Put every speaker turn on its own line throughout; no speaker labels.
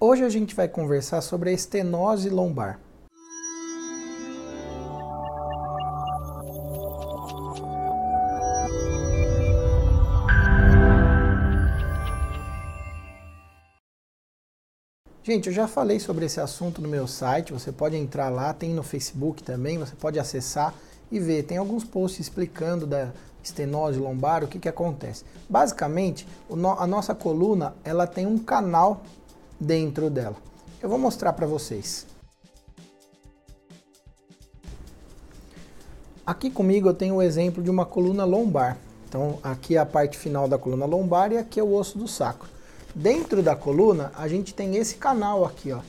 Hoje a gente vai conversar sobre a estenose lombar. Gente, eu já falei sobre esse assunto no meu site, você pode entrar lá, tem no Facebook também, você pode acessar e ver. Tem alguns posts explicando da estenose lombar, o que, que acontece. Basicamente, a nossa coluna ela tem um canal dentro dela. Eu vou mostrar para vocês. Aqui comigo eu tenho o exemplo de uma coluna lombar. Então aqui é a parte final da coluna lombar e aqui é o osso do sacro. Dentro da coluna, a gente tem esse canal aqui, ó.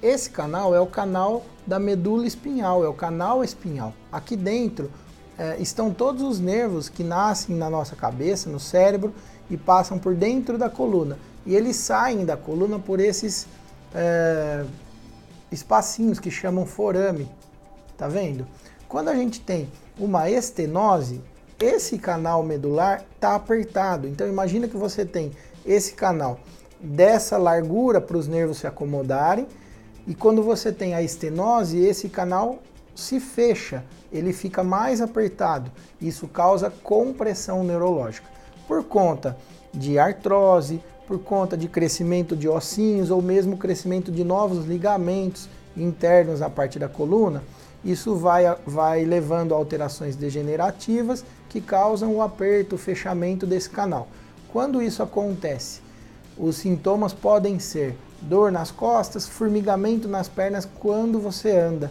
Esse canal é o canal da medula espinhal, é o canal espinhal. Aqui dentro é, estão todos os nervos que nascem na nossa cabeça, no cérebro e passam por dentro da coluna. E eles saem da coluna por esses é, espacinhos que chamam forame. Tá vendo? Quando a gente tem uma estenose, esse canal medular está apertado. Então imagina que você tem esse canal dessa largura para os nervos se acomodarem e quando você tem a estenose, esse canal se fecha, ele fica mais apertado. Isso causa compressão neurológica. Por conta de artrose, por conta de crescimento de ossinhos ou mesmo crescimento de novos ligamentos internos na parte da coluna, isso vai, vai levando a alterações degenerativas que causam o aperto, o fechamento desse canal. Quando isso acontece, os sintomas podem ser dor nas costas, formigamento nas pernas quando você anda.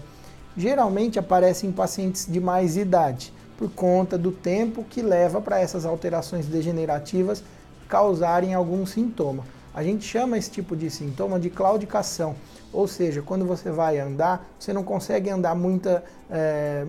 Geralmente aparece em pacientes de mais idade, por conta do tempo que leva para essas alterações degenerativas causarem algum sintoma. A gente chama esse tipo de sintoma de claudicação, ou seja, quando você vai andar, você não consegue andar muita, é,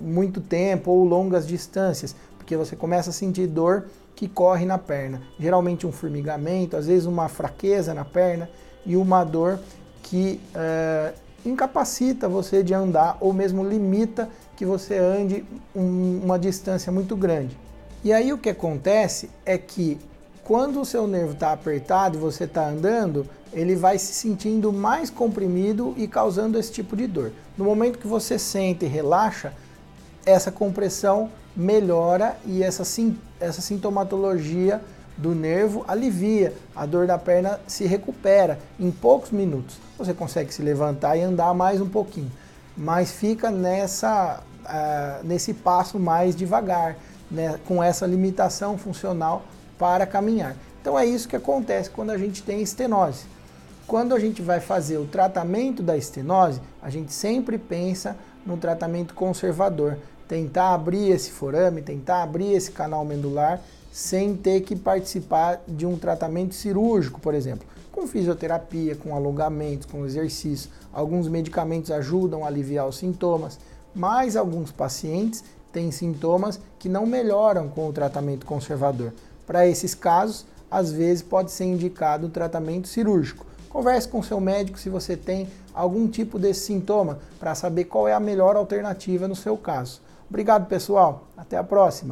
muito tempo ou longas distâncias, porque você começa a sentir dor que corre na perna. Geralmente um formigamento, às vezes uma fraqueza na perna e uma dor que é, incapacita você de andar ou mesmo limita que você ande um, uma distância muito grande. E aí o que acontece é que quando o seu nervo está apertado e você está andando, ele vai se sentindo mais comprimido e causando esse tipo de dor. No momento que você sente e relaxa, essa compressão melhora e essa, essa sintomatologia do nervo alivia, a dor da perna se recupera em poucos minutos. Você consegue se levantar e andar mais um pouquinho, mas fica nessa, uh, nesse passo mais devagar, né, com essa limitação funcional para caminhar. Então é isso que acontece quando a gente tem estenose. Quando a gente vai fazer o tratamento da estenose, a gente sempre pensa no tratamento conservador, tentar abrir esse forame, tentar abrir esse canal medular sem ter que participar de um tratamento cirúrgico, por exemplo, com fisioterapia, com alongamentos, com exercício. Alguns medicamentos ajudam a aliviar os sintomas, mas alguns pacientes têm sintomas que não melhoram com o tratamento conservador. Para esses casos, às vezes pode ser indicado o tratamento cirúrgico. Converse com seu médico se você tem algum tipo desse sintoma para saber qual é a melhor alternativa no seu caso. Obrigado, pessoal. Até a próxima.